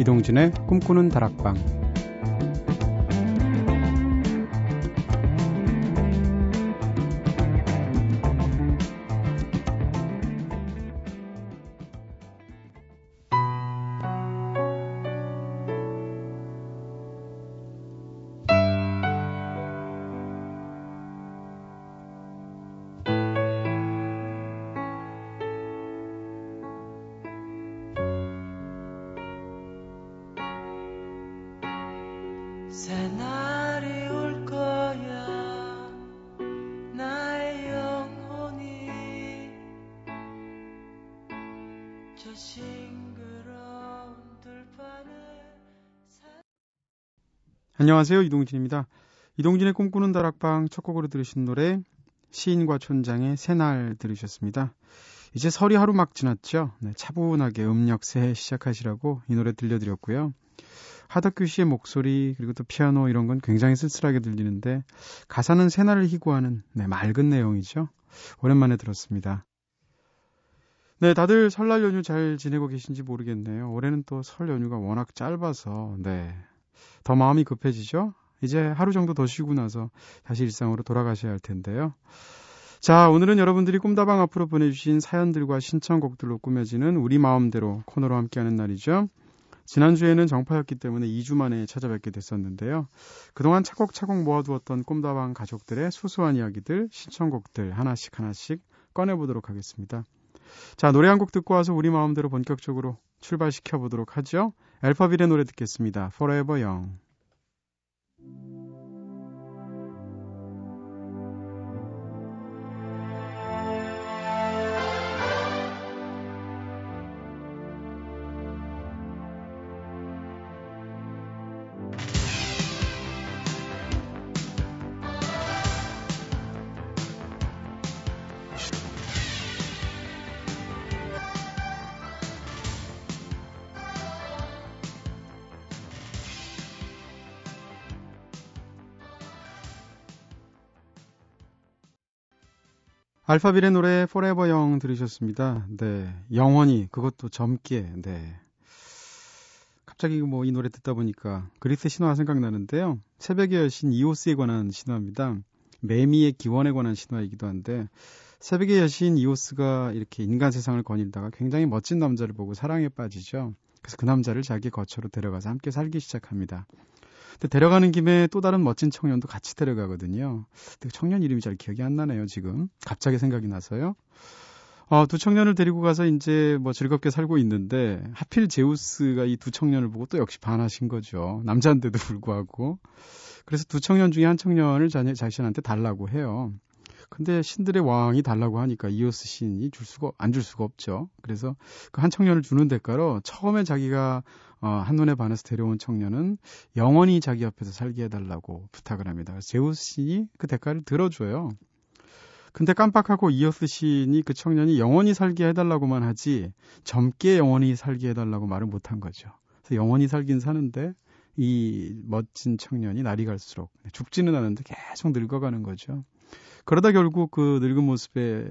이동진의 꿈꾸는 다락방 안녕하세요. 이동진입니다. 이동진의 꿈꾸는 다락방 첫 곡으로 들으신 노래 시인과 촌장의 새날 들으셨습니다. 이제 설이 하루 막 지났죠. 네, 차분하게 음력 새해 시작하시라고 이 노래 들려드렸고요. 하덕규 씨의 목소리 그리고 또 피아노 이런 건 굉장히 쓸쓸하게 들리는데 가사는 새날을 희구하는 네, 맑은 내용이죠. 오랜만에 들었습니다. 네, 다들 설날 연휴 잘 지내고 계신지 모르겠네요. 올해는 또 설 연휴가 워낙 짧아서 네, 더 마음이 급해지죠? 이제 하루 정도 더 쉬고 나서 다시 일상으로 돌아가셔야 할 텐데요. 자, 오늘은 여러분들이 꿈다방 앞으로 보내주신 사연들과 신청곡들로 꾸며지는 우리 마음대로 코너로 함께하는 날이죠. 지난주에는 정파였기 때문에 2주 만에 찾아뵙게 됐었는데요. 그동안 차곡차곡 모아두었던 꿈다방 가족들의 소소한 이야기들, 신청곡들 하나씩 하나씩 꺼내보도록 하겠습니다. 자, 노래 한 곡 듣고 와서 우리 마음대로 본격적으로 출발시켜 보도록 하죠. 알파빌의 노래 듣겠습니다. Forever Young. 알파빌의 노래 Forever Young 들으셨습니다. 네. 영원히 그것도 젊게. 네. 갑자기 뭐 이 노래 듣다 보니까 그리스 신화 생각나는데요. 새벽의 여신 이오스에 관한 신화입니다. 매미의 기원에 관한 신화이기도 한데 새벽의 여신 이오스가 이렇게 인간 세상을 거닐다가 굉장히 멋진 남자를 보고 사랑에 빠지죠. 그래서 그 남자를 자기 거처로 데려가서 함께 살기 시작합니다. 근데 데려가는 김에 또 다른 멋진 청년도 같이 데려가거든요. 근데 청년 이름이 잘 기억이 안 나네요, 지금. 갑자기 생각이 나서요. 어, 두 청년을 데리고 가서 이제 뭐 즐겁게 살고 있는데 하필 제우스가 이 두 청년을 보고 또 역시 반하신 거죠. 남자인데도 불구하고. 그래서 두 청년 중에 한 청년을 자, 자신한테 달라고 해요. 근데 신들의 왕이 달라고 하니까 이오스 신이 줄 수가 안 줄 수가 없죠. 그래서 그 한 청년을 주는 대가로 처음에 자기가 어, 한눈에 반해서 데려온 청년은 영원히 자기 옆에서 살게 해달라고 부탁을 합니다. 제우스 신이 그 대가를 들어줘요. 근데 깜빡하고 이오스 신이 그 청년이 영원히 살게 해달라고만 하지 젊게 영원히 살게 해달라고 말을 못한 거죠. 그래서 영원히 살긴 사는데 이 멋진 청년이 날이 갈수록 죽지는 않은데 계속 늙어가는 거죠. 그러다 결국 그 늙은 모습에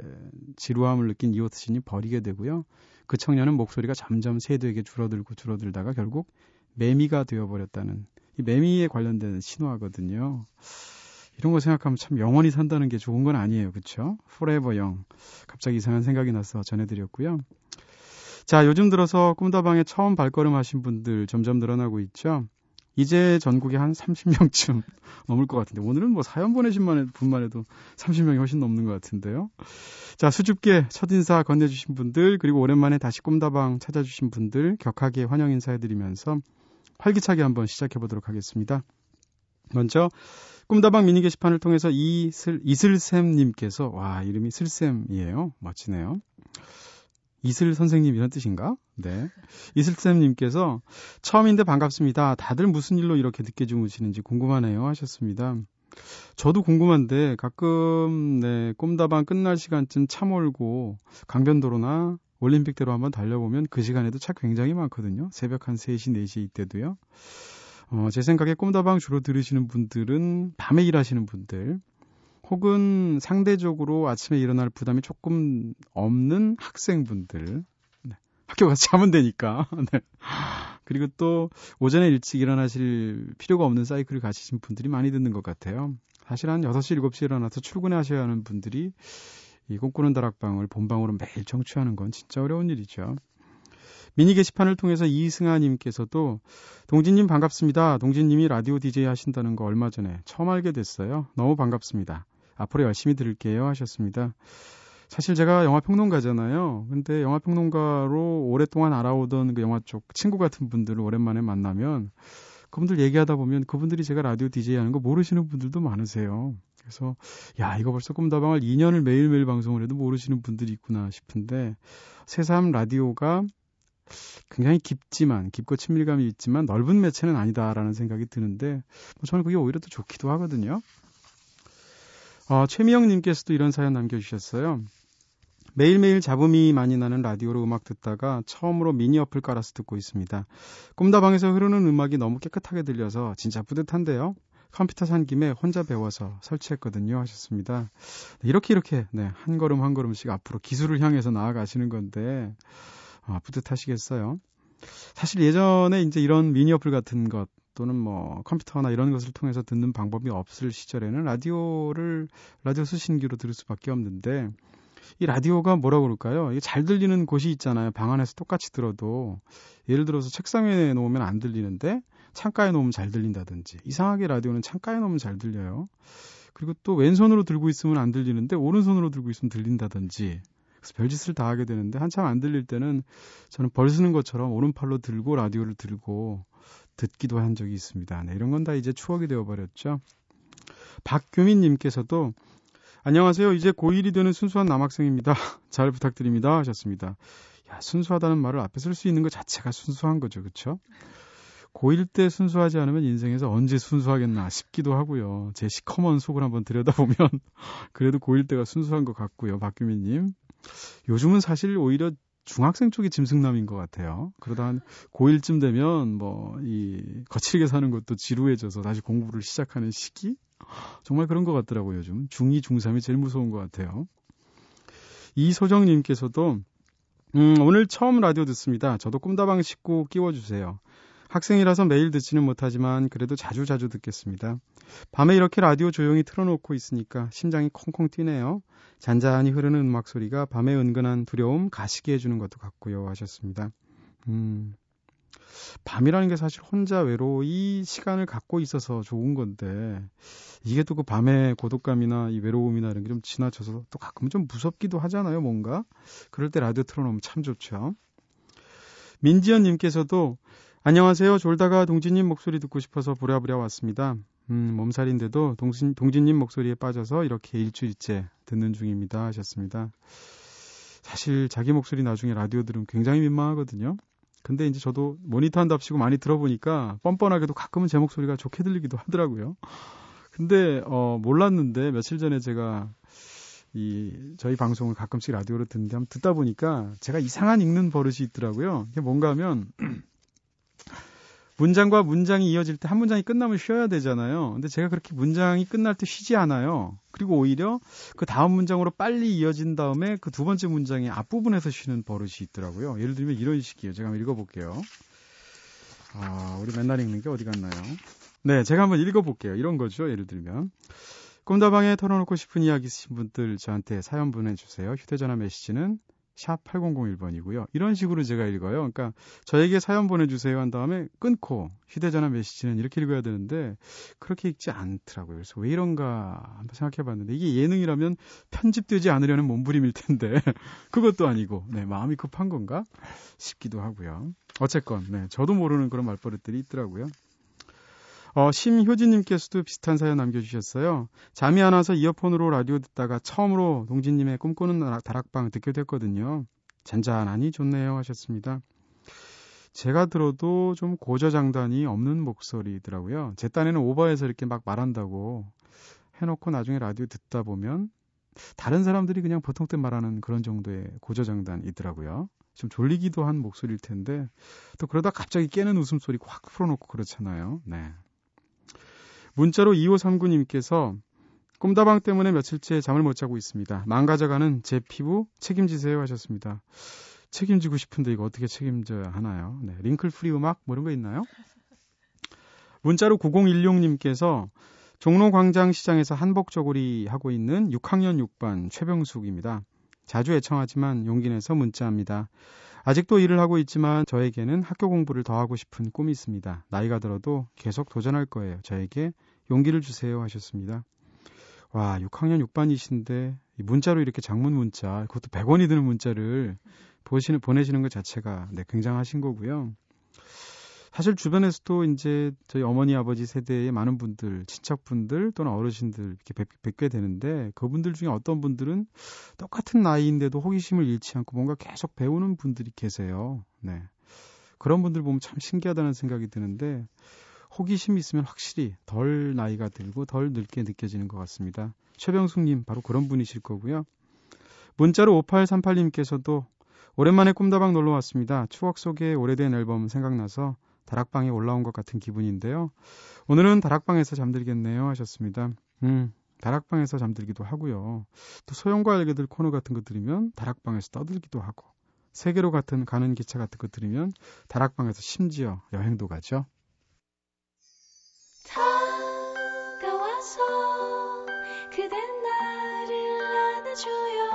지루함을 느낀 이오스 신이 버리게 되고요. 그 청년은 목소리가 점점 세두에게 줄어들고 줄어들다가 결국 매미가 되어버렸다는 이 매미에 관련된 신화거든요. 이런 거 생각하면 참 영원히 산다는 게 좋은 건 아니에요. 그쵸? Forever Young. 갑자기 이상한 생각이 나서 전해드렸고요. 자, 요즘 들어서 꿈다방에 처음 발걸음 하신 분들 점점 늘어나고 있죠. 이제 전국에 한 30명쯤 넘을 것 같은데 오늘은 뭐 사연 보내신 분만 해도 30명이 훨씬 넘는 것 같은데요. 자 수줍게 첫 인사 건네주신 분들 그리고 오랜만에 다시 꿈다방 찾아주신 분들 격하게 환영 인사해드리면서 활기차게 한번 시작해 보도록 하겠습니다. 먼저 꿈다방 미니 게시판을 통해서 이슬 이슬샘님께서 와 이름이 슬샘이에요. 멋지네요. 이슬 선생님 이런 뜻인가? 네. 이슬쌤님께서 처음인데 반갑습니다. 다들 무슨 일로 이렇게 늦게 주무시는지 궁금하네요 하셨습니다. 저도 궁금한데 가끔 네, 꿈다방 끝날 시간쯤 차 몰고 강변도로나 올림픽대로 한번 달려보면 그 시간에도 차 굉장히 많거든요. 새벽 한 3시, 4시 이때도요. 어, 제 생각에 꿈다방 주로 들으시는 분들은 밤에 일하시는 분들, 혹은 상대적으로 아침에 일어날 부담이 조금 없는 학생분들. 네. 학교 가서 자면 되니까. 네. 그리고 또 오전에 일찍 일어나실 필요가 없는 사이클을 가지신 분들이 많이 듣는 것 같아요. 사실 한 6시, 7시에 일어나서 출근하셔야 하는 분들이 이 꿈꾸는 다락방을 본방으로 매일 청취하는 건 진짜 어려운 일이죠. 미니 게시판을 통해서 이승아님께서도 동진님 반갑습니다. 동진님이 라디오 DJ 하신다는 거 얼마 전에 처음 알게 됐어요. 너무 반갑습니다. 앞으로 열심히 들을게요 하셨습니다. 사실 제가 영화 평론가잖아요. 근데 영화 평론가로 오랫동안 알아오던 그 영화 쪽 친구 같은 분들을 오랜만에 만나면 그분들 얘기하다 보면 그분들이 제가 라디오 DJ 하는 거 모르시는 분들도 많으세요. 그래서 야 이거 벌써 꿈다방을 2년을 매일매일 방송을 해도 모르시는 분들이 있구나 싶은데 새삼 라디오가 굉장히 깊지만 깊고 친밀감이 있지만 넓은 매체는 아니다라는 생각이 드는데 뭐 저는 그게 오히려 더 좋기도 하거든요. 어, 최미영님께서도 이런 사연 남겨주셨어요. 매일매일 잡음이 많이 나는 라디오로 음악 듣다가 처음으로 미니 어플 깔아서 듣고 있습니다. 꿈다방에서 흐르는 음악이 너무 깨끗하게 들려서 진짜 뿌듯한데요. 컴퓨터 산 김에 혼자 배워서 설치했거든요 하셨습니다. 이렇게 이렇게 네, 한 걸음 한 걸음씩 앞으로 기술을 향해서 나아가시는 건데 아, 뿌듯하시겠어요. 사실 예전에 이제 이런 미니 어플 같은 것 또는 뭐 컴퓨터나 이런 것을 통해서 듣는 방법이 없을 시절에는 라디오를 라디오 수신기로 들을 수밖에 없는데 이 라디오가 뭐라 그럴까요? 이게 잘 들리는 곳이 있잖아요. 방 안에서 똑같이 들어도 예를 들어서 책상에 놓으면 안 들리는데 창가에 놓으면 잘 들린다든지 이상하게 라디오는 창가에 놓으면 잘 들려요. 그리고 또 왼손으로 들고 있으면 안 들리는데 오른손으로 들고 있으면 들린다든지 그래서 별짓을 다 하게 되는데 한참 안 들릴 때는 저는 벌 쓰는 것처럼 오른팔로 들고 라디오를 들고 듣기도 한 적이 있습니다. 네, 이런 건 다 이제 추억이 되어버렸죠. 박규민님께서도 안녕하세요. 이제 고1이 되는 순수한 남학생입니다. 잘 부탁드립니다. 하셨습니다. 야, 순수하다는 말을 앞에 쓸 수 있는 것 자체가 순수한 거죠. 그쵸? 고1 때 순수하지 않으면 인생에서 언제 순수하겠나 싶기도 하고요. 제 시커먼 속을 한번 들여다보면 그래도 고1 때가 순수한 것 같고요. 박규민님. 요즘은 사실 오히려 중학생 쪽이 짐승남인 것 같아요. 그러다 한 고1쯤 되면 뭐 이 거칠게 사는 것도 지루해져서 다시 공부를 시작하는 시기? 정말 그런 것 같더라고요, 요즘. 중2, 중3이 제일 무서운 것 같아요. 이소정님께서도, 음, 오늘 처음 라디오 듣습니다. 저도 꿈다방 식구 끼워주세요. 학생이라서 매일 듣지는 못하지만 그래도 자주자주 자주 듣겠습니다. 밤에 이렇게 라디오 조용히 틀어놓고 있으니까 심장이 콩콩 뛰네요. 잔잔히 흐르는 음악 소리가 밤의 은근한 두려움 가시게 해주는 것도 같고요. 하셨습니다. 음, 밤이라는 게 사실 혼자 외로이 시간을 갖고 있어서 좋은 건데 이게 또 그 밤의 고독감이나 이 외로움이나 이런 게 좀 지나쳐서 또 가끔은 좀 무섭기도 하잖아요, 뭔가. 그럴 때 라디오 틀어놓으면 참 좋죠. 민지연 님께서도 안녕하세요. 졸다가 동진님 목소리 듣고 싶어서 부랴부랴 왔습니다. 음, 몸살인데도 동진, 동진님 목소리에 빠져서 이렇게 일주일째 듣는 중입니다. 하셨습니다. 사실 자기 목소리 나중에 라디오 들으면 굉장히 민망하거든요. 근데 이제 저도 모니터 한답시고 많이 들어보니까 뻔뻔하게도 가끔은 제 목소리가 좋게 들리기도 하더라고요. 근데 어 몰랐는데 며칠 전에 제가 이 저희 방송을 가끔씩 라디오로 듣는데 한번 듣다 보니까 제가 이상한 읽는 버릇이 있더라고요. 이게 뭔가 하면 문장과 문장이 이어질 때 한 문장이 끝나면 쉬어야 되잖아요. 근데 제가 그렇게 문장이 끝날 때 쉬지 않아요. 그리고 오히려 그 다음 문장으로 빨리 이어진 다음에 그 두 번째 문장의 앞부분에서 쉬는 버릇이 있더라고요. 예를 들면 이런 식이에요. 제가 한번 읽어볼게요. 아, 우리 맨날 읽는 게 어디 갔나요? 네, 제가 한번 읽어볼게요. 이런 거죠. 예를 들면. 꿈다방에 털어놓고 싶은 이야기 있으신 분들 저한테 사연 보내주세요. 휴대전화 메시지는 샵 8001번이고요. 이런 식으로 제가 읽어요. 그러니까 저에게 사연 보내주세요 한 다음에 끊고 휴대전화 메시지는 이렇게 읽어야 되는데 그렇게 읽지 않더라고요. 그래서 왜 이런가 한번 생각해 봤는데 이게 예능이라면 편집되지 않으려는 몸부림일 텐데 그것도 아니고 네, 마음이 급한 건가 싶기도 하고요. 어쨌건 네, 저도 모르는 그런 말버릇들이 있더라고요. 어, 심효진님께서도 비슷한 사연 남겨주셨어요. 잠이 안 와서 이어폰으로 라디오 듣다가 처음으로 동진님의 꿈꾸는 다락방 듣게 됐거든요. 잔잔하니 좋네요 하셨습니다. 제가 들어도 좀 고저장단이 없는 목소리더라고요. 제 딴에는 오버해서 이렇게 막 말한다고 해놓고 나중에 라디오 듣다 보면 다른 사람들이 그냥 보통 때 말하는 그런 정도의 고저장단이더라고요. 좀 졸리기도 한 목소리일 텐데 또 그러다 갑자기 깨는 웃음소리 확 풀어놓고 그렇잖아요. 네. 문자로 2539님께서 꿈다방 때문에 며칠째 잠을 못 자고 있습니다. 망가져가는 제 피부 책임지세요 하셨습니다. 책임지고 싶은데 이거 어떻게 책임져야 하나요? 네, wrinkle free 음악 뭐 이런 거 있나요? 문자로 9016님께서 종로광장 시장에서 한복 저고리 하고 있는 6학년 6반 최병숙입니다. 자주 애청하지만 용기 내서 문자합니다. 아직도 일을 하고 있지만 저에게는 학교 공부를 더 하고 싶은 꿈이 있습니다. 나이가 들어도 계속 도전할 거예요. 저에게 용기를 주세요 하셨습니다. 와, 6학년 6반이신데 문자로 이렇게 장문 문자, 그것도 100원이 드는 문자를 보시는 보내시는 것 자체가 네, 굉장하신 거고요. 사실 주변에서도 이제 저희 어머니 아버지 세대의 많은 분들, 친척분들 또는 어르신들 이렇게 뵙, 뵙게 되는데 그분들 중에 어떤 분들은 똑같은 나이인데도 호기심을 잃지 않고 뭔가 계속 배우는 분들이 계세요. 네. 그런 분들 보면 참 신기하다는 생각이 드는데 호기심이 있으면 확실히 덜 나이가 들고 덜 늙게 느껴지는 것 같습니다. 최병숙님 바로 그런 분이실 거고요. 문자로 5838님께서도 오랜만에 꿈다방 놀러 왔습니다. 추억 속의 오래된 앨범 생각나서 다락방에 올라온 것 같은 기분인데요. 오늘은 다락방에서 잠들겠네요 하셨습니다. 음, 다락방에서 잠들기도 하고요. 또 소영과 알게들 코너 같은 거 들으면 다락방에서 떠들기도 하고 세계로 같은 가는 기차 같은 거 들으면 다락방에서 심지어 여행도 가죠. 다가와서 그댄 나를 안아줘요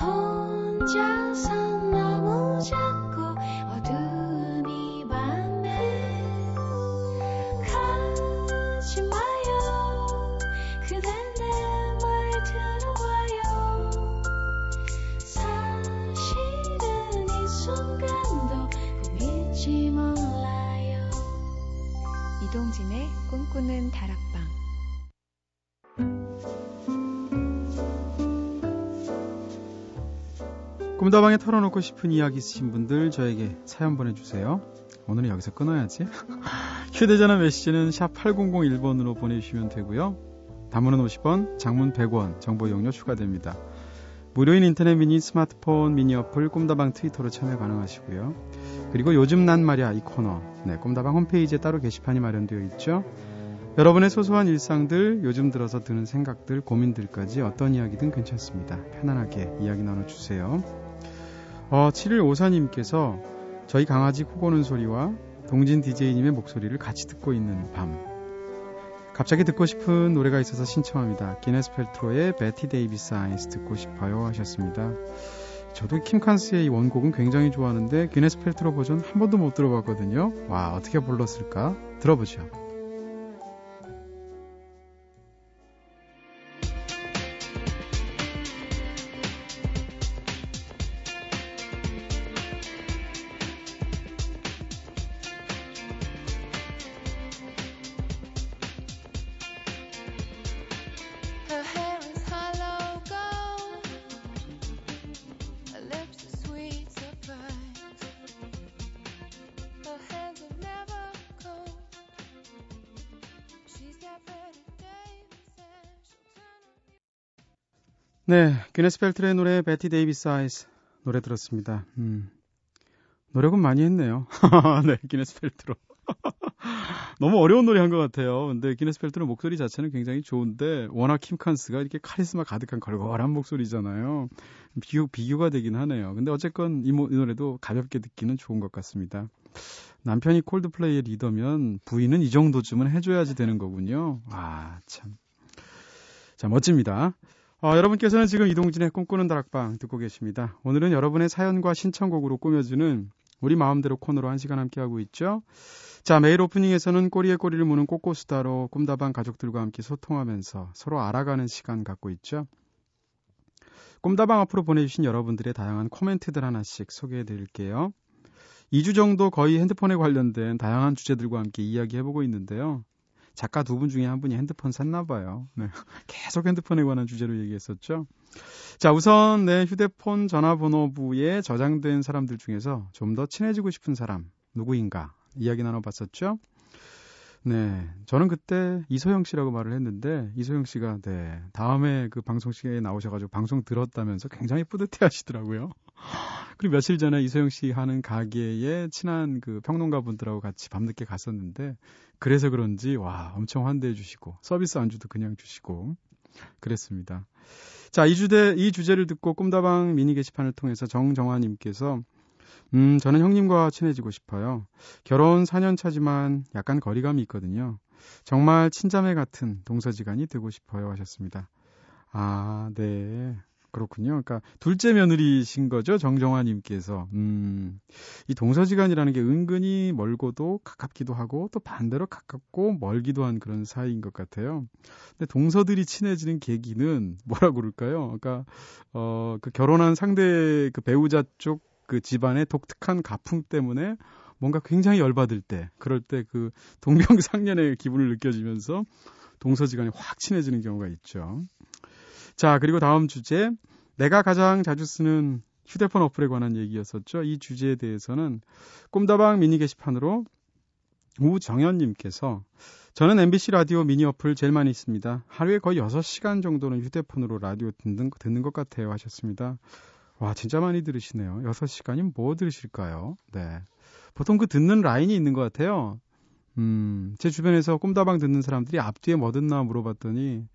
혼자서 이동진의 꿈꾸는 다락방 꿈다방에 털어놓고 싶은 이야기 있으신 분들 저에게 사연 보내주세요. 오늘은 여기서 끊어야지. 휴대전화 메시지는 샵 8001번으로 보내주시면 되고요. 단문은 50원, 장문 100원, 정보 용료 추가됩니다. 무료인 인터넷 미니, 스마트폰, 미니 어플, 꿈다방 트위터로 참여 가능하시고요. 그리고 요즘 난 말이야 이 코너, 네, 꿈다방 홈페이지에 따로 게시판이 마련되어 있죠. 여러분의 소소한 일상들, 요즘 들어서 드는 생각들, 고민들까지 어떤 이야기든 괜찮습니다. 편안하게 이야기 나눠주세요. 어, 7154님께서 저희 강아지 코 고는 소리와 동진 DJ님의 목소리를 같이 듣고 있는 밤. 갑자기 듣고 싶은 노래가 있어서 신청합니다. 기네스 펠트로의 Bette Davis Eyes 듣고 싶어요 하셨습니다. 저도 킴 칸스의 이 원곡은 굉장히 좋아하는데 기네스 펠트로 버전 한 번도 못 들어봤거든요. 와 어떻게 불렀을까? 들어보죠. 기네스 펠트의 노래 Bette Davis Eyes 노래 들었습니다. 음. 노력은 많이 했네요. 네, 기네스 펠트로. 너무 어려운 노래 한 것 같아요. 근데 기네스 펠트로 목소리 자체는 굉장히 좋은데 워낙 킴 칸스가 이렇게 카리스마 가득한 걸걸한 목소리잖아요. 비교 비교가 되긴 하네요. 근데 어쨌건 이, 이 노래도 가볍게 듣기는 좋은 것 같습니다. 남편이 콜드플레이의 리더면 부인은 이 정도쯤은 해줘야지 되는 거군요. 아 참. 자 멋집니다. 어, 여러분께서는 지금 이동진의 꿈꾸는 다락방 듣고 계십니다. 오늘은 여러분의 사연과 신청곡으로 꾸며주는 우리 마음대로 코너로 한 시간 함께하고 있죠. 자, 매일 오프닝에서는 꼬리에 꼬리를 무는 꼬꼬수다로 꿈다방 가족들과 함께 소통하면서 서로 알아가는 시간 갖고 있죠. 꿈다방 앞으로 보내주신 여러분들의 다양한 코멘트들 하나씩 소개해 드릴게요. 2주 정도 거의 핸드폰에 관련된 다양한 주제들과 함께 이야기해보고 있는데요. 작가 두 분 중에 한 분이 핸드폰 샀나 봐요. 네. 계속 핸드폰에 관한 주제로 얘기했었죠. 자, 우선 내 네, 휴대폰 전화번호부에 저장된 사람들 중에서 좀 더 친해지고 싶은 사람 누구인가 이야기 나눠봤었죠. 네, 저는 그때 이소영 씨라고 말을 했는데 이소영 씨가 네 다음에 그 방송 시간에 나오셔가지고 방송 들었다면서 굉장히 뿌듯해하시더라고요. 그리고 며칠 전에 이소영 씨 하는 가게에 친한 그 평론가 분들하고 같이 밤늦게 갔었는데 그래서 그런지 와 엄청 환대해 주시고 서비스 안주도 그냥 주시고 그랬습니다. 자, 이 주제, 이 주제를 듣고 꿈다방 미니 게시판을 통해서 정정화 님께서 음, 저는 형님과 친해지고 싶어요. 결혼 4년 차지만 약간 거리감이 있거든요. 정말 친자매 같은 동서지간이 되고 싶어요 하셨습니다. 아, 네. 그렇군요. 그러니까 둘째 며느리신 거죠, 정정화님께서. 음, 이 동서지간이라는 게 은근히 멀고도 가깝기도 하고 또 반대로 가깝고 멀기도 한 그런 사이인 것 같아요. 근데 동서들이 친해지는 계기는 뭐라고 그럴까요? 그러니까 어, 그 결혼한 상대 그 배우자 쪽 그 집안의 독특한 가풍 때문에 뭔가 굉장히 열받을 때, 그럴 때 그 동병상련의 기분을 느껴지면서 동서지간이 확 친해지는 경우가 있죠. 자, 그리고 다음 주제. 내가 가장 자주 쓰는 휴대폰 어플에 관한 얘기였었죠. 이 주제에 대해서는 꿈다방 미니 게시판으로 우정현님께서 저는 MBC 라디오 미니 어플 제일 많이 있습니다. 하루에 거의 6시간 정도는 휴대폰으로 라디오 듣는, 듣는 것 같아요 하셨습니다. 와, 진짜 많이 들으시네요. 6시간이면 뭐 들으실까요? 네. 보통 그 듣는 라인이 있는 것 같아요. 음, 제 주변에서 꿈다방 듣는 사람들이 앞뒤에 뭐 듣나 물어봤더니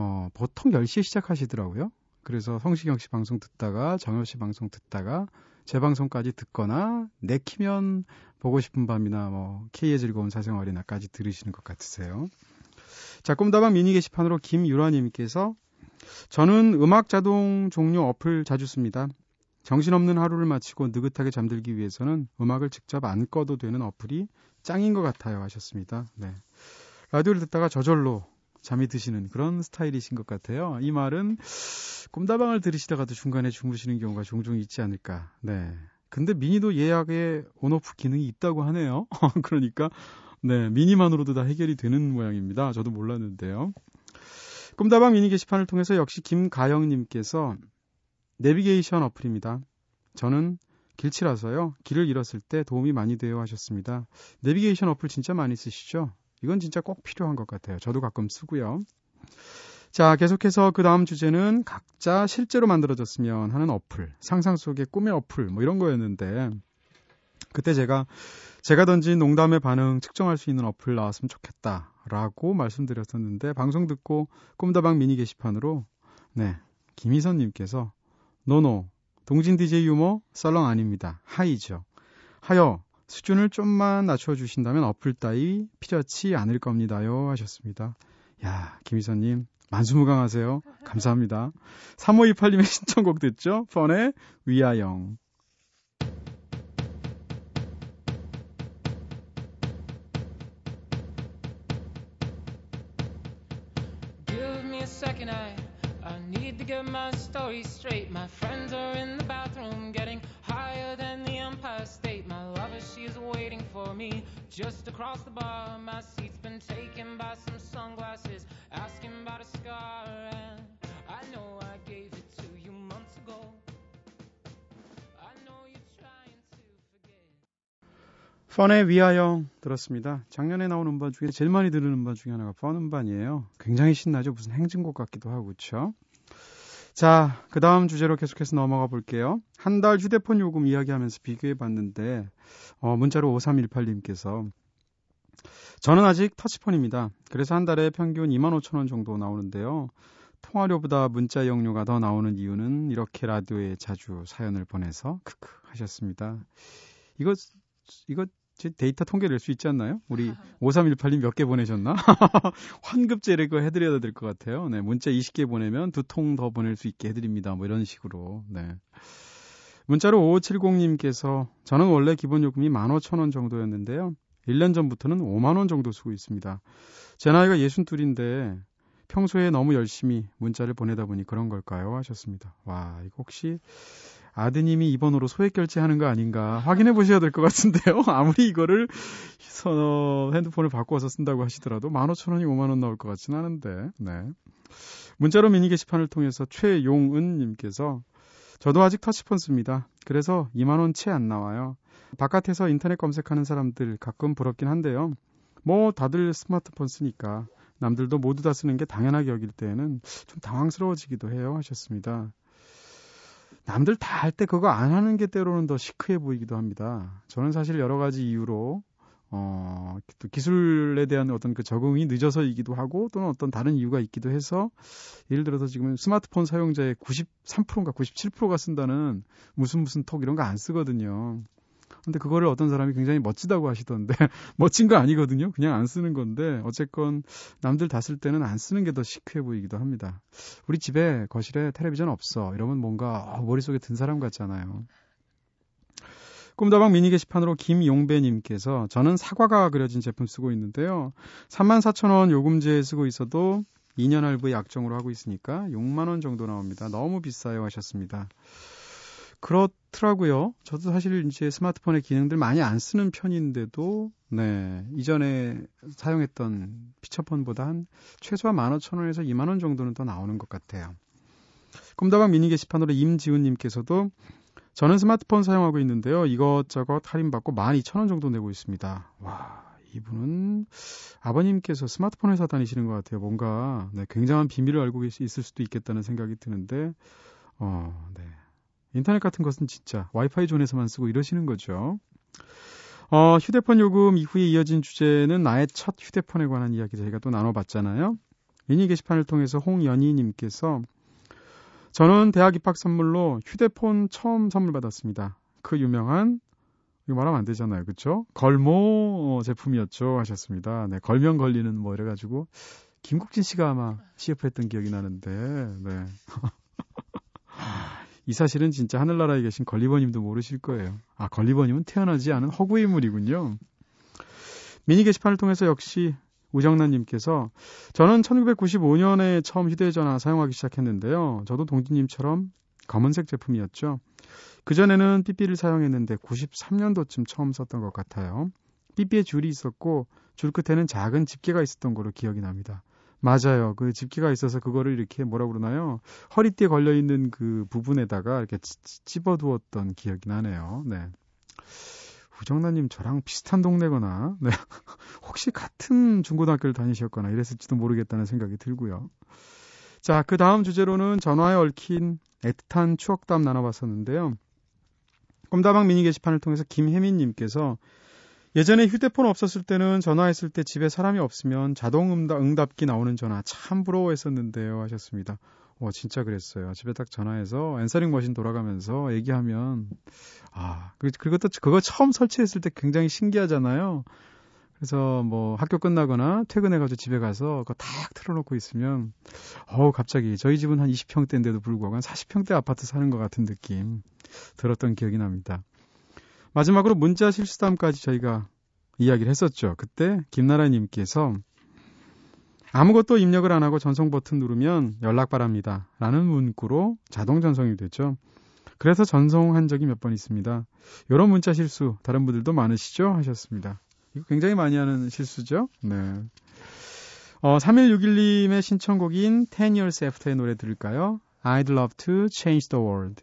어, 보통 10시에 시작하시더라고요. 그래서 성시경 씨 방송 듣다가 정효 씨 방송 듣다가 제 방송까지 듣거나 내키면 보고 싶은 밤이나 뭐 K의 즐거운 사생활이나까지 들으시는 것 같으세요. 자, 꿈다방 미니 게시판으로 김유라님께서 저는 음악 자동 종료 어플 자주 씁니다. 정신없는 하루를 마치고 느긋하게 잠들기 위해서는 음악을 직접 안 꺼도 되는 어플이 짱인 것 같아요 하셨습니다. 네. 라디오를 듣다가 저절로 잠이 드시는 그런 스타일이신 것 같아요. 이 말은 꿈다방을 들으시다가도 중간에 주무시는 경우가 종종 있지 않을까. 네. 근데 미니도 예약에 온오프 기능이 있다고 하네요. 그러니까 네, 미니만으로도 다 해결이 되는 모양입니다. 저도 몰랐는데요. 꿈다방 미니 게시판을 통해서 역시 김가영 님께서 내비게이션 어플입니다. 저는 길치라서요. 길을 잃었을 때 도움이 많이 돼요 하셨습니다. 내비게이션 어플 진짜 많이 쓰시죠? 이건 진짜 꼭 필요한 것 같아요. 저도 가끔 쓰고요. 자, 계속해서 그 다음 주제는 각자 실제로 만들어졌으면 하는 어플, 상상 속의 꿈의 어플, 뭐 이런 거였는데, 그때 제가, 제가 던진 농담의 반응 측정할 수 있는 어플 나왔으면 좋겠다. 라고 말씀드렸었는데, 방송 듣고 꿈다방 미니 게시판으로, 네, 김희선님께서, no no, 동진 DJ 유머 썰렁 아닙니다. hot이죠. 하여, 수준을 좀만 낮춰주신다면 어플 따위 필요치 않을 겁니다요. 하셨습니다. 야, 김희선님, 만수무강하세요. 감사합니다. 3528님의 신청곡 듣죠? 펀의 위아영. second I I need to get my story straight. My friends across the bar. My seat's been taken by some sunglasses, asking about a scar. And I know I gave it to you months ago. I know you're trying to forget. 펀의 위하여 들었습니다. 작년에 나온 음반 중에 제일 많이 들은 음반 중에 하나가 펀 음반이에요. 굉장히 신나죠. 무슨 행진곡 같기도 하고, 그렇죠? 자, 그 다음 주제로 계속해서 넘어가 볼게요. 한 달 휴대폰 요금 이야기하면서 비교해 봤는데, 어, 문자로 5318님께서, 저는 아직 터치폰입니다. 그래서 한 달에 평균 25,000원 정도 나오는데요. 통화료보다 문자 이용료가 더 나오는 이유는 이렇게 라디오에 자주 사연을 보내서 크크 하셨습니다. 이거 이거 데이터 통계 낼 수 있지 않나요? 우리 5318님 몇 개 보내셨나? 환급제를 그 해드려야 될 것 같아요. 네, 문자 20개 보내면 두 통 더 보낼 수 있게 해드립니다. 뭐 이런 식으로. 네. 문자로 5570님께서 저는 원래 기본 요금이 15,000원 정도였는데요. 1년 전부터는 5만 원 정도 쓰고 있습니다. 제 나이가 62인데 평소에 너무 열심히 문자를 보내다 보니 그런 걸까요? 하셨습니다. 와, 이거 혹시 아드님이 이번으로 소액 결제하는 거 아닌가 확인해 보셔야 될 것 같은데요. 아무리 이거를 어, 핸드폰을 바꿔서 쓴다고 하시더라도 15,000원이 5만 원 나올 것 같진 않은데. 네. 문자로 미니 게시판을 통해서 최용은 님께서 저도 아직 터치폰 씁니다. 그래서 2만 원 채 안 나와요. 바깥에서 인터넷 검색하는 사람들 가끔 부럽긴 한데요. 뭐 다들 스마트폰 쓰니까 남들도 모두 다 쓰는 게 당연하게 여길 때에는 좀 당황스러워지기도 해요 하셨습니다. 남들 다 할 때 그거 안 하는 게 때로는 더 시크해 보이기도 합니다. 저는 사실 여러 가지 이유로 어, 또 기술에 대한 어떤 그 적응이 늦어서이기도 하고 또는 어떤 다른 이유가 있기도 해서 예를 들어서 지금 스마트폰 사용자의 93%인가 97%가 쓴다는 무슨 무슨 톡 이런 거 안 쓰거든요. 근데 그거를 어떤 사람이 굉장히 멋지다고 하시던데 멋진 거 아니거든요. 그냥 안 쓰는 건데 어쨌건 남들 다 쓸 때는 안 쓰는 게 더 시크해 보이기도 합니다. 우리 집에 거실에 텔레비전 없어. 이러면 뭔가 어, 머릿속에 든 사람 같잖아요. 꿈다방 미니 게시판으로 김용배님께서 저는 사과가 그려진 제품 쓰고 있는데요. 34,000원 요금제 쓰고 있어도 2년 할부 약정으로 하고 있으니까 6만 원 정도 나옵니다. 너무 비싸요 하셨습니다. 그렇더라고요. 저도 사실 이제 스마트폰의 기능들 많이 안 쓰는 편인데도, 네, 이전에 사용했던 피처폰보다 한 최소한 15,000원에서 2만 원 정도는 더 나오는 것 같아요. 꿈다방 미니 게시판으로 임지훈님께서도 저는 스마트폰 사용하고 있는데요. 이것저것 할인받고 12,000원 정도 내고 있습니다. 와, 이분은 아버님께서 스마트폰 회사 다니시는 것 같아요. 뭔가 네, 굉장한 비밀을 알고 있을 수도 있겠다는 생각이 드는데, 어, 네. 인터넷 같은 것은 진짜 와이파이 존에서만 쓰고 이러시는 거죠. 어, 휴대폰 요금 이후에 이어진 주제는 나의 첫 휴대폰에 관한 이야기 저희가 또 나눠봤잖아요. 미니 게시판을 통해서 홍연희님께서 저는 대학 입학 선물로 휴대폰 처음 선물 받았습니다. 그 유명한 이거 말하면 안 되잖아요. 그쵸? 걸모 제품이었죠. 하셨습니다. 네, 걸면 걸리는 뭐 이래 가지고 김국진 씨가 아마 CF했던 기억이 나는데, 네. 이 사실은 진짜 하늘나라에 계신 걸리버님도 모르실 거예요. 아, 걸리버님은 태어나지 않은 허구 인물이군요. 미니 게시판을 통해서 역시 우정란님께서 저는 1995년에 처음 휴대전화 사용하기 시작했는데요. 저도 동지님처럼 검은색 제품이었죠. 그전에는 삐삐를 사용했는데 93년도쯤 처음 썼던 것 같아요. 삐삐에 줄이 있었고 줄 끝에는 작은 집게가 있었던 걸로 기억이 납니다. 맞아요. 그 집게가 있어서 그거를 이렇게 뭐라 그러나요? 허리띠에 걸려 있는 그 부분에다가 이렇게 찝어 두었던 기억이 나네요. 네. 우정나님 저랑 비슷한 동네거나, 네. 혹시 같은 중고등학교를 다니셨거나 이랬을지도 모르겠다는 생각이 들고요. 자, 그 다음 주제로는 전화에 얽힌 애틋한 추억담 나눠봤었는데요. 꿈다방 미니 게시판을 통해서 김혜민님께서 예전에 휴대폰 없었을 때는 전화했을 때 집에 사람이 없으면 자동 응답, 응답기 나오는 전화 참 부러워했었는데요 하셨습니다. 어, 진짜 그랬어요. 집에 딱 전화해서 answering machine 돌아가면서 얘기하면 아, 그, 그것도 그거 처음 설치했을 때 굉장히 신기하잖아요. 그래서 뭐 학교 끝나거나 퇴근해가지고 집에 가서 그거 탁 틀어놓고 있으면 어우 갑자기 저희 집은 한 20평대인데도 불구하고 한 40평대 아파트 사는 것 같은 느낌 들었던 기억이 납니다. 마지막으로 문자 실수담까지 저희가 이야기를 했었죠. 그때 김나라님께서 아무것도 입력을 안 하고 전송 버튼 누르면 연락 바랍니다. 라는 문구로 자동 전송이 됐죠. 그래서 전송한 적이 몇 번 있습니다. 이런 문자 실수 다른 분들도 많으시죠? 하셨습니다. 이거 굉장히 많이 하는 실수죠? 네. 어, 3161님의 신청곡인 10 Years After의 노래 들을까요? I'd love to change the world.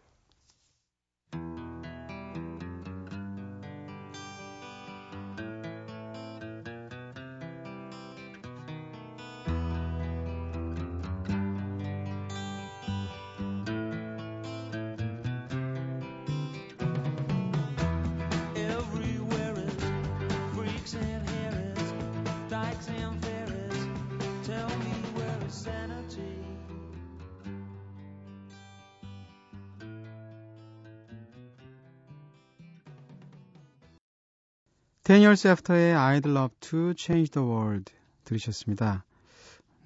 Years After의 I'd Love to Change the World 들으셨습니다.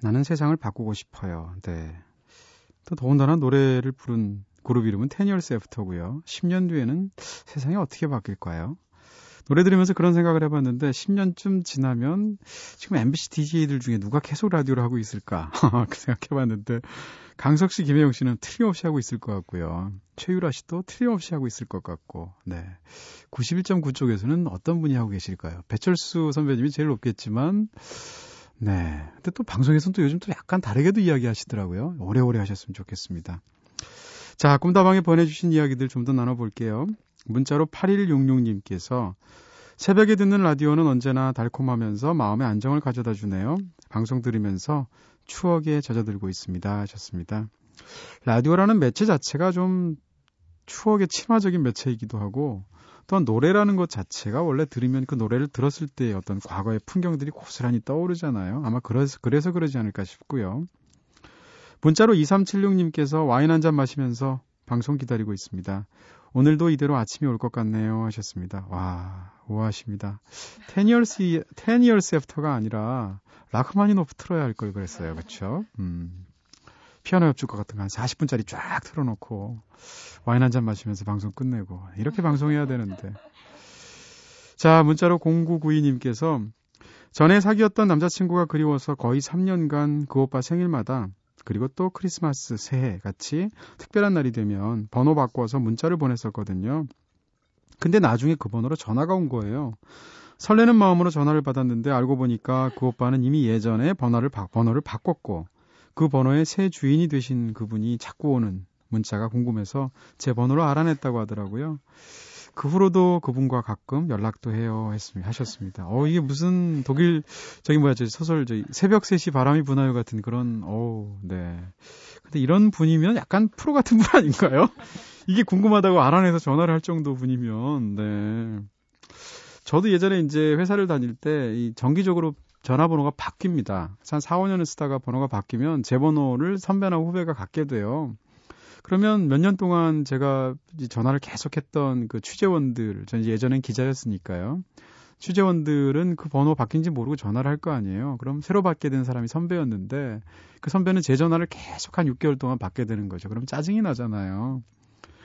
나는 세상을 바꾸고 싶어요. 네. 또 더군다나 노래를 부른 그룹 이름은 Years After고요. 10년 뒤에는 세상이 어떻게 바뀔까요? 노래 들으면서 그런 생각을 해봤는데 10년쯤 지나면 지금 MBC DJ들 중에 누가 계속 라디오를 하고 있을까 그 생각해봤는데 강석 씨, 김혜영 씨는 틀림없이 하고 있을 것 같고요. 최유라 씨도 틀림없이 하고 있을 것 같고, 네. 91.9 쪽에서는 어떤 분이 하고 계실까요? 배철수 선배님이 제일 높겠지만, 네. 근데 또 방송에서는 또 요즘 또 약간 다르게도 이야기하시더라고요. 오래오래 하셨으면 좋겠습니다. 자, 꿈다방에 보내주신 이야기들 좀 더 나눠볼게요. 문자로 8166님께서 새벽에 듣는 라디오는 언제나 달콤하면서 마음의 안정을 가져다 주네요. 방송 들으면서 추억에 젖어들고 있습니다. 하셨습니다. 라디오라는 매체 자체가 좀 추억의 친화적인 매체이기도 하고 또 노래라는 것 자체가 원래 들으면 그 노래를 들었을 때 어떤 과거의 풍경들이 고스란히 떠오르잖아요. 아마 그래서, 그래서 그러지 않을까 싶고요. 문자로 2376님께서 와인 한 잔 마시면서 방송 기다리고 있습니다. 오늘도 이대로 아침이 올 것 같네요 하셨습니다. 와, 우아하십니다. 10 years, 10 years after가 아니라 라흐마니노프 틀어야 할 걸 그랬어요. 그렇죠? 음. 피아노 협주과 같은 거 한 40분짜리 쫙 틀어놓고 와인 한 잔 마시면서 방송 끝내고 이렇게 방송해야 되는데 자 문자로 0992님께서 전에 사귀었던 남자친구가 그리워서 거의 3년간 그 오빠 생일마다 그리고 또 크리스마스, 새해 같이 특별한 날이 되면 번호 바꿔서 문자를 보냈었거든요. 근데 나중에 그 번호로 전화가 온 거예요. 설레는 마음으로 전화를 받았는데 알고 보니까 그 오빠는 이미 예전에 번호를, 바, 번호를 바꿨고 그 번호의 새 주인이 되신 그분이 자꾸 오는 문자가 궁금해서 제 번호를 알아냈다고 하더라고요. 그 후로도 그분과 가끔 연락도 해요 했습니다. 하셨습니다. 어 이게 무슨 독일 저기 뭐야 저 소설 저기 새벽 3시 바람이 부나요 같은 그런 어 네. 근데 이런 분이면 약간 프로 같은 분 아닌가요? 이게 궁금하다고 알아내서 전화를 할 정도 분이면 네. 저도 예전에 이제 회사를 다닐 때 이 정기적으로 전화번호가 바뀝니다. 한 4, 5년을 쓰다가 번호가 바뀌면 제 번호를 선배나 후배가 갖게 돼요. 그러면 몇 년 동안 제가 전화를 계속했던 그 취재원들, 전 예전엔 기자였으니까요. 취재원들은 그 번호 바뀐지 모르고 전화를 할 거 아니에요. 그럼 새로 받게 된 사람이 선배였는데 그 선배는 제 전화를 계속 한 6개월 동안 받게 되는 거죠. 그럼 짜증이 나잖아요.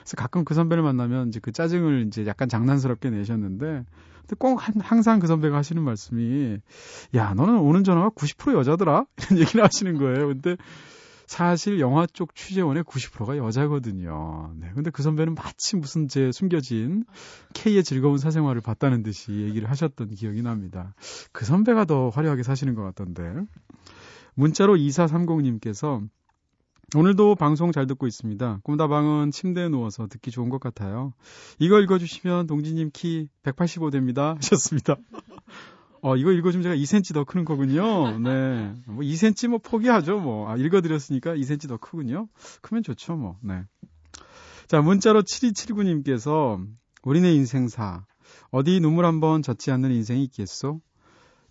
그래서 가끔 그 선배를 만나면 이제 그 짜증을 이제 약간 장난스럽게 내셨는데 근데 꼭 한, 항상 그 선배가 하시는 말씀이 야 너는 오는 전화가 90% 여자더라 이런 얘기를 하시는 거예요. 근데 사실 영화 쪽 취재원의 90%가 여자거든요. 네. 근데 그 선배는 마치 무슨 제 숨겨진 K의 즐거운 사생활을 봤다는 듯이 얘기를 하셨던 기억이 납니다. 그 선배가 더 화려하게 사시는 것 같던데. 문자로 2430님께서 오늘도 방송 잘 듣고 있습니다. 꿈다방은 침대에 누워서 듣기 좋은 것 같아요. 이거 읽어주시면 동지님 키 185 됩니다. 하셨습니다. 어, 이거 읽어주면 제가 2cm 더 크는 거군요. 네. 뭐 2cm 뭐 포기하죠, 뭐. 아, 읽어드렸으니까 2cm 더 크군요. 크면 좋죠, 뭐. 네. 자, 문자로 7279님께서 우리네 인생사. 어디 눈물 한번 젖지 않는 인생이 있겠소?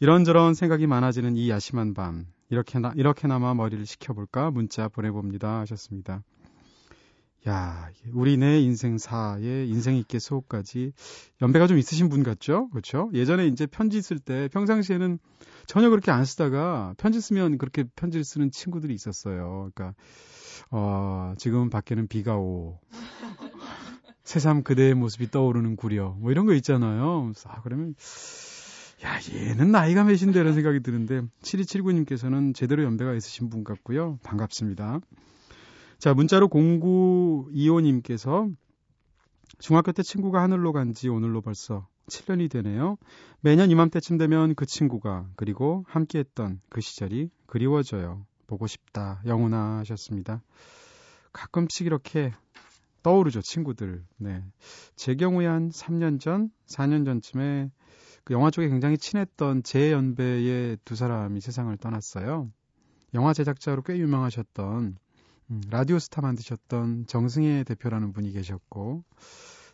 이런저런 생각이 많아지는 이 야심한 밤. 이렇게나, 이렇게나마 머리를 식혀볼까? 문자 보내봅니다. 하셨습니다. 야, 우리 내 인생사에 인생 있게 수호까지 연배가 좀 있으신 분 같죠? 그렇죠? 예전에 이제 편지 쓸 때 평상시에는 전혀 그렇게 안 쓰다가 편지 쓰면 그렇게 편지를 쓰는 친구들이 있었어요. 그러니까 어, 지금 밖에는 비가 오. 새삼 그대의 모습이 떠오르는 구려. 뭐 이런 거 있잖아요. 아, 그러면 야, 얘는 나이가 몇인데 이런 생각이 드는데 7279님께서는 제대로 연배가 있으신 분 같고요. 반갑습니다. 자, 문자로 0925님께서 중학교 때 친구가 하늘로 간 지 오늘로 벌써 7년이 되네요. 매년 이맘때쯤 되면 그 친구가 그리고 함께 했던 그 시절이 그리워져요. 보고 싶다. 영훈아 하셨습니다. 가끔씩 이렇게 떠오르죠, 친구들. 네. 제 경우에 한 3년 전, 4년 전쯤에 그 영화 쪽에 굉장히 친했던 제 연배의 두 사람이 세상을 떠났어요. 영화 제작자로 꽤 유명하셨던 음, 라디오 스타 만드셨던 정승혜 대표라는 분이 계셨고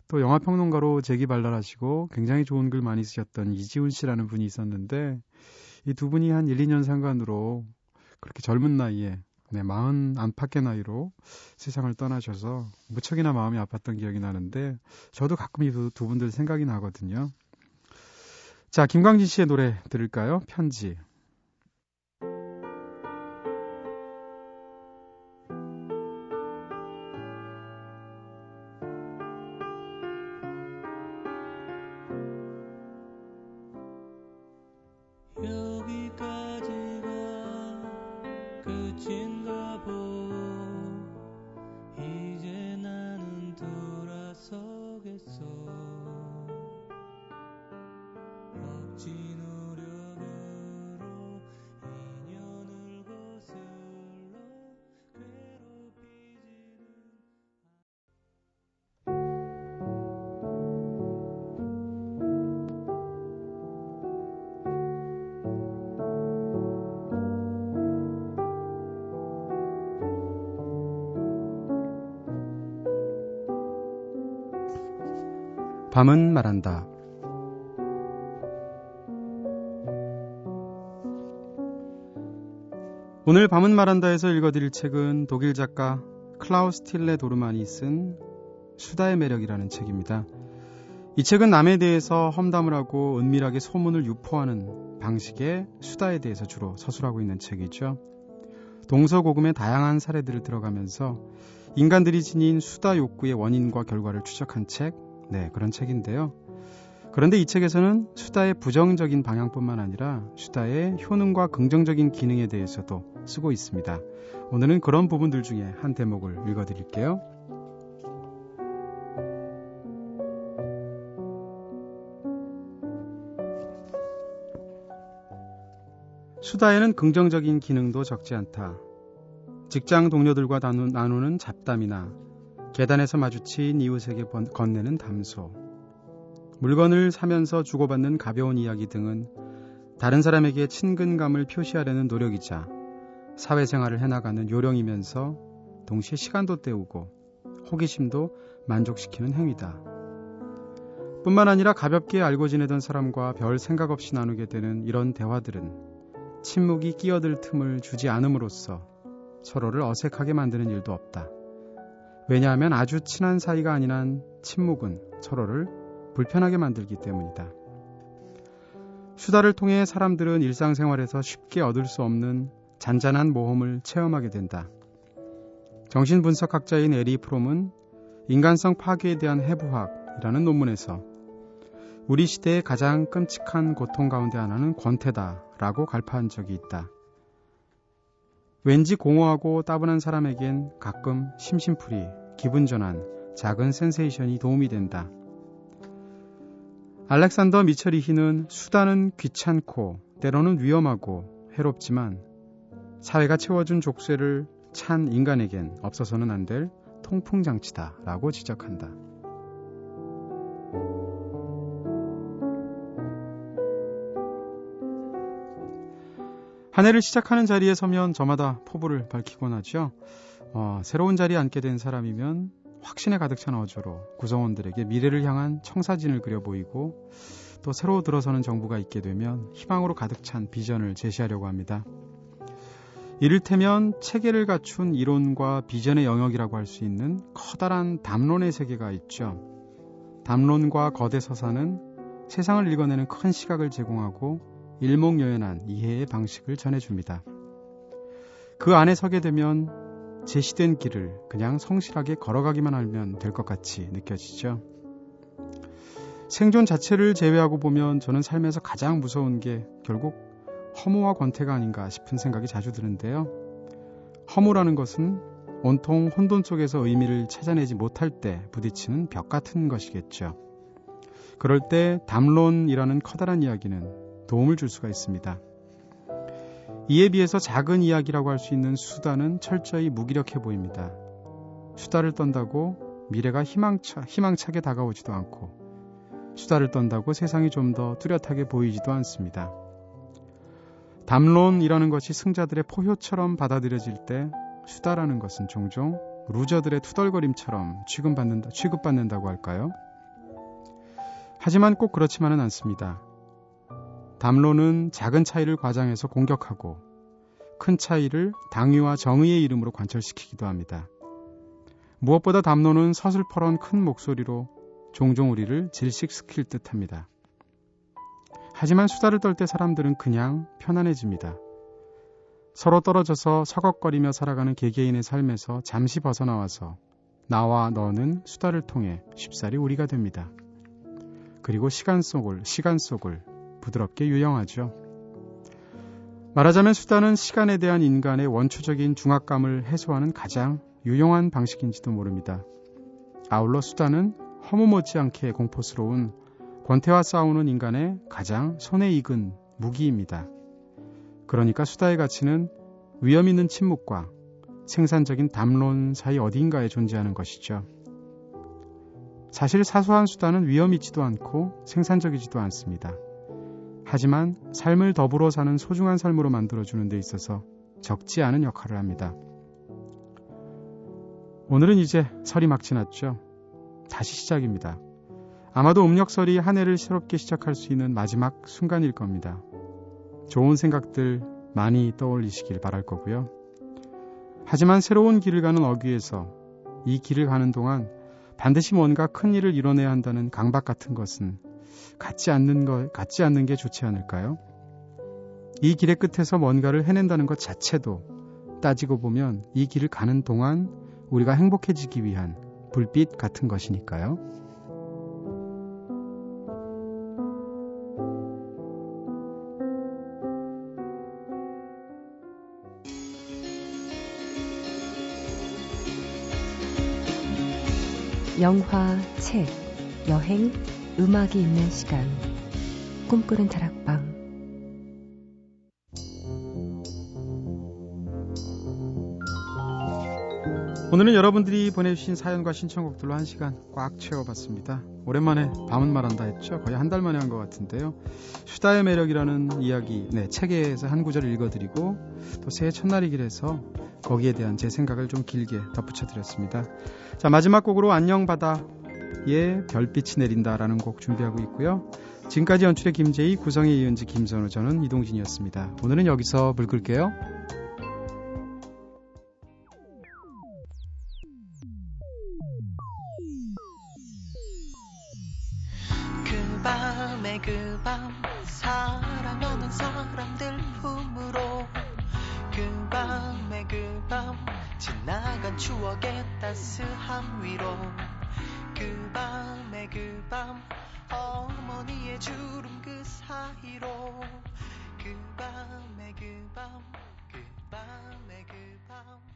또 영화 평론가로 재기발랄하시고 굉장히 좋은 글 많이 쓰셨던 이지훈 씨라는 분이 있었는데 이 두 분이 한 1, 2년 상관으로 그렇게 젊은 나이에 네, 마흔 안팎의 나이로 세상을 떠나셔서 무척이나 마음이 아팠던 기억이 나는데 저도 가끔 이두 분들 생각이 나거든요. 자, 김광진 씨의 노래 들을까요? 편지. 밤은 말한다. 오늘 밤은 말한다에서 읽어드릴 책은 독일 작가 클라우스 틸레 도르만이 쓴 수다의 매력이라는 책입니다. 이 책은 남에 대해서 험담을 하고 은밀하게 소문을 유포하는 방식의 수다에 대해서 주로 서술하고 있는 책이죠. 동서고금의 다양한 사례들을 들어가면서 인간들이 지닌 수다 욕구의 원인과 결과를 추적한 책, 네, 그런 책인데요. 그런데 이 책에서는 수다의 부정적인 방향뿐만 아니라 수다의 효능과 긍정적인 기능에 대해서도 쓰고 있습니다. 오늘은 그런 부분들 중에 한 대목을 읽어드릴게요. 수다에는 긍정적인 기능도 적지 않다. 직장 동료들과 나누는 잡담이나 계단에서 마주친 이웃에게 건네는 담소, 물건을 사면서 주고받는 가벼운 이야기 등은 다른 사람에게 친근감을 표시하려는 노력이자 사회생활을 해나가는 요령이면서 동시에 시간도 때우고 호기심도 만족시키는 행위다. 뿐만 아니라 가볍게 알고 지내던 사람과 별 생각 없이 나누게 되는 이런 대화들은 침묵이 끼어들 틈을 주지 않음으로써 서로를 어색하게 만드는 일도 없다. 왜냐하면 아주 친한 사이가 한 침묵은 서로를 불편하게 만들기 때문이다. 수다를 통해 사람들은 일상생활에서 쉽게 얻을 수 없는 잔잔한 모험을 체험하게 된다. 정신분석학자인 에리 프롬은 인간성 파괴에 대한 해부학이라는 논문에서 우리 시대의 가장 끔찍한 고통 가운데 하나는 권태다라고 갈파한 적이 있다. 왠지 공허하고 따분한 사람에겐 가끔 심심풀이, 기분 전환, 작은 센세이션이 도움이 된다. 알렉산더 미처리히는 수다는 귀찮고 때로는 위험하고 해롭지만 사회가 채워준 족쇄를 찬 인간에겐 없어서는 안 될 통풍장치다라고 지적한다. 한 해를 시작하는 자리에 서면 저마다 포부를 밝히곤 하죠. 어, 새로운 자리에 앉게 된 사람이면 확신에 가득 찬 어조로 구성원들에게 미래를 향한 청사진을 그려 보이고 또 새로 들어서는 정부가 있게 되면 희망으로 가득 찬 비전을 제시하려고 합니다. 이를테면 체계를 갖춘 이론과 비전의 영역이라고 할 수 있는 커다란 담론의 세계가 있죠. 담론과 거대 서사는 세상을 읽어내는 큰 시각을 제공하고 일목요연한 이해의 방식을 전해줍니다. 그 안에 서게 되면 제시된 길을 그냥 성실하게 걸어가기만 하면 될 것 같이 느껴지죠. 생존 자체를 제외하고 보면 저는 삶에서 가장 무서운 게 결국 허무와 권태가 아닌가 싶은 생각이 자주 드는데요. 허무라는 것은 온통 혼돈 속에서 의미를 찾아내지 못할 때 부딪히는 벽 같은 것이겠죠. 그럴 때 담론이라는 커다란 이야기는 도움을 줄 수가 있습니다. 이에 비해서 작은 이야기라고 할 수 있는 수다는 철저히 무기력해 보입니다. 수다를 떤다고 미래가 희망차, 희망차게 다가오지도 않고 수다를 떤다고 세상이 좀 더 뚜렷하게 보이지도 않습니다. 담론이라는 것이 승자들의 포효처럼 받아들여질 때 수다라는 것은 종종 루저들의 투덜거림처럼 취급받는다, 취급받는다고 할까요? 하지만 꼭 그렇지만은 않습니다. 담론은 작은 차이를 과장해서 공격하고 큰 차이를 당위와 정의의 이름으로 관철시키기도 합니다. 무엇보다 담론은 서슬퍼런 큰 목소리로 종종 우리를 질식시킬 듯 합니다. 하지만 수다를 떨 때 사람들은 그냥 편안해집니다. 서로 떨어져서 서걱거리며 살아가는 개개인의 삶에서 잠시 벗어나와서 나와 너는 수다를 통해 쉽사리 우리가 됩니다. 그리고 시간 속을, 시간 속을 부드럽게 유영하죠. 말하자면 수다는 시간에 대한 인간의 원초적인 중압감을 해소하는 가장 유용한 방식인지도 모릅니다. 아울러 수다는 허무 못지않게 공포스러운 권태와 싸우는 인간의 가장 손에 익은 무기입니다. 그러니까 수다의 가치는 위험 있는 침묵과 생산적인 담론 사이 어딘가에 존재하는 것이죠. 사실 사소한 수다는 위험 있지도 않고 생산적이지도 않습니다. 하지만 삶을 더불어 사는 소중한 삶으로 만들어주는 데 있어서 적지 않은 역할을 합니다. 오늘은 이제 설이 막 지났죠. 다시 시작입니다. 아마도 음력설이 한 해를 새롭게 시작할 수 있는 마지막 순간일 겁니다. 좋은 생각들 많이 떠올리시길 바랄 거고요. 하지만 새로운 길을 가는 어귀에서 이 길을 가는 동안 반드시 뭔가 큰 일을 이뤄내야 한다는 강박 같은 것은 갖지 않는 것, 갖지 않는 게 좋지 않을까요? 이 길의 끝에서 뭔가를 해낸다는 것 자체도 따지고 보면 이 길을 가는 동안 우리가 행복해지기 위한 불빛 같은 것이니까요. 영화, 책, 여행, 음악이 있는 시간. 꿈꾸는 다락방. 오늘은 여러분들이 보내주신 사연과 신청곡들로 한 시간 꽉 채워봤습니다. 오랜만에 밤은 말한다 했죠. 거의 한 달 만에 한 것 같은데요. 수다의 매력이라는 이야기, 네, 책에서 한 구절 읽어드리고 또 새해 첫날이길해서 거기에 대한 제 생각을 좀 길게 덧붙여드렸습니다. 자, 마지막 곡으로 안녕 바다 의 별빛이 내린다라는 곡 준비하고 있고요. 지금까지 연출의 김재희, 구성의 이은지, 김선우, 저는 이동진이었습니다. 오늘은 여기서 물 끌게요. 그그그 지나간 추억의 따스함 그 밤에 그 밤 어머니의 주름 그 사이로 그 밤에 그 밤 그 밤에 그밤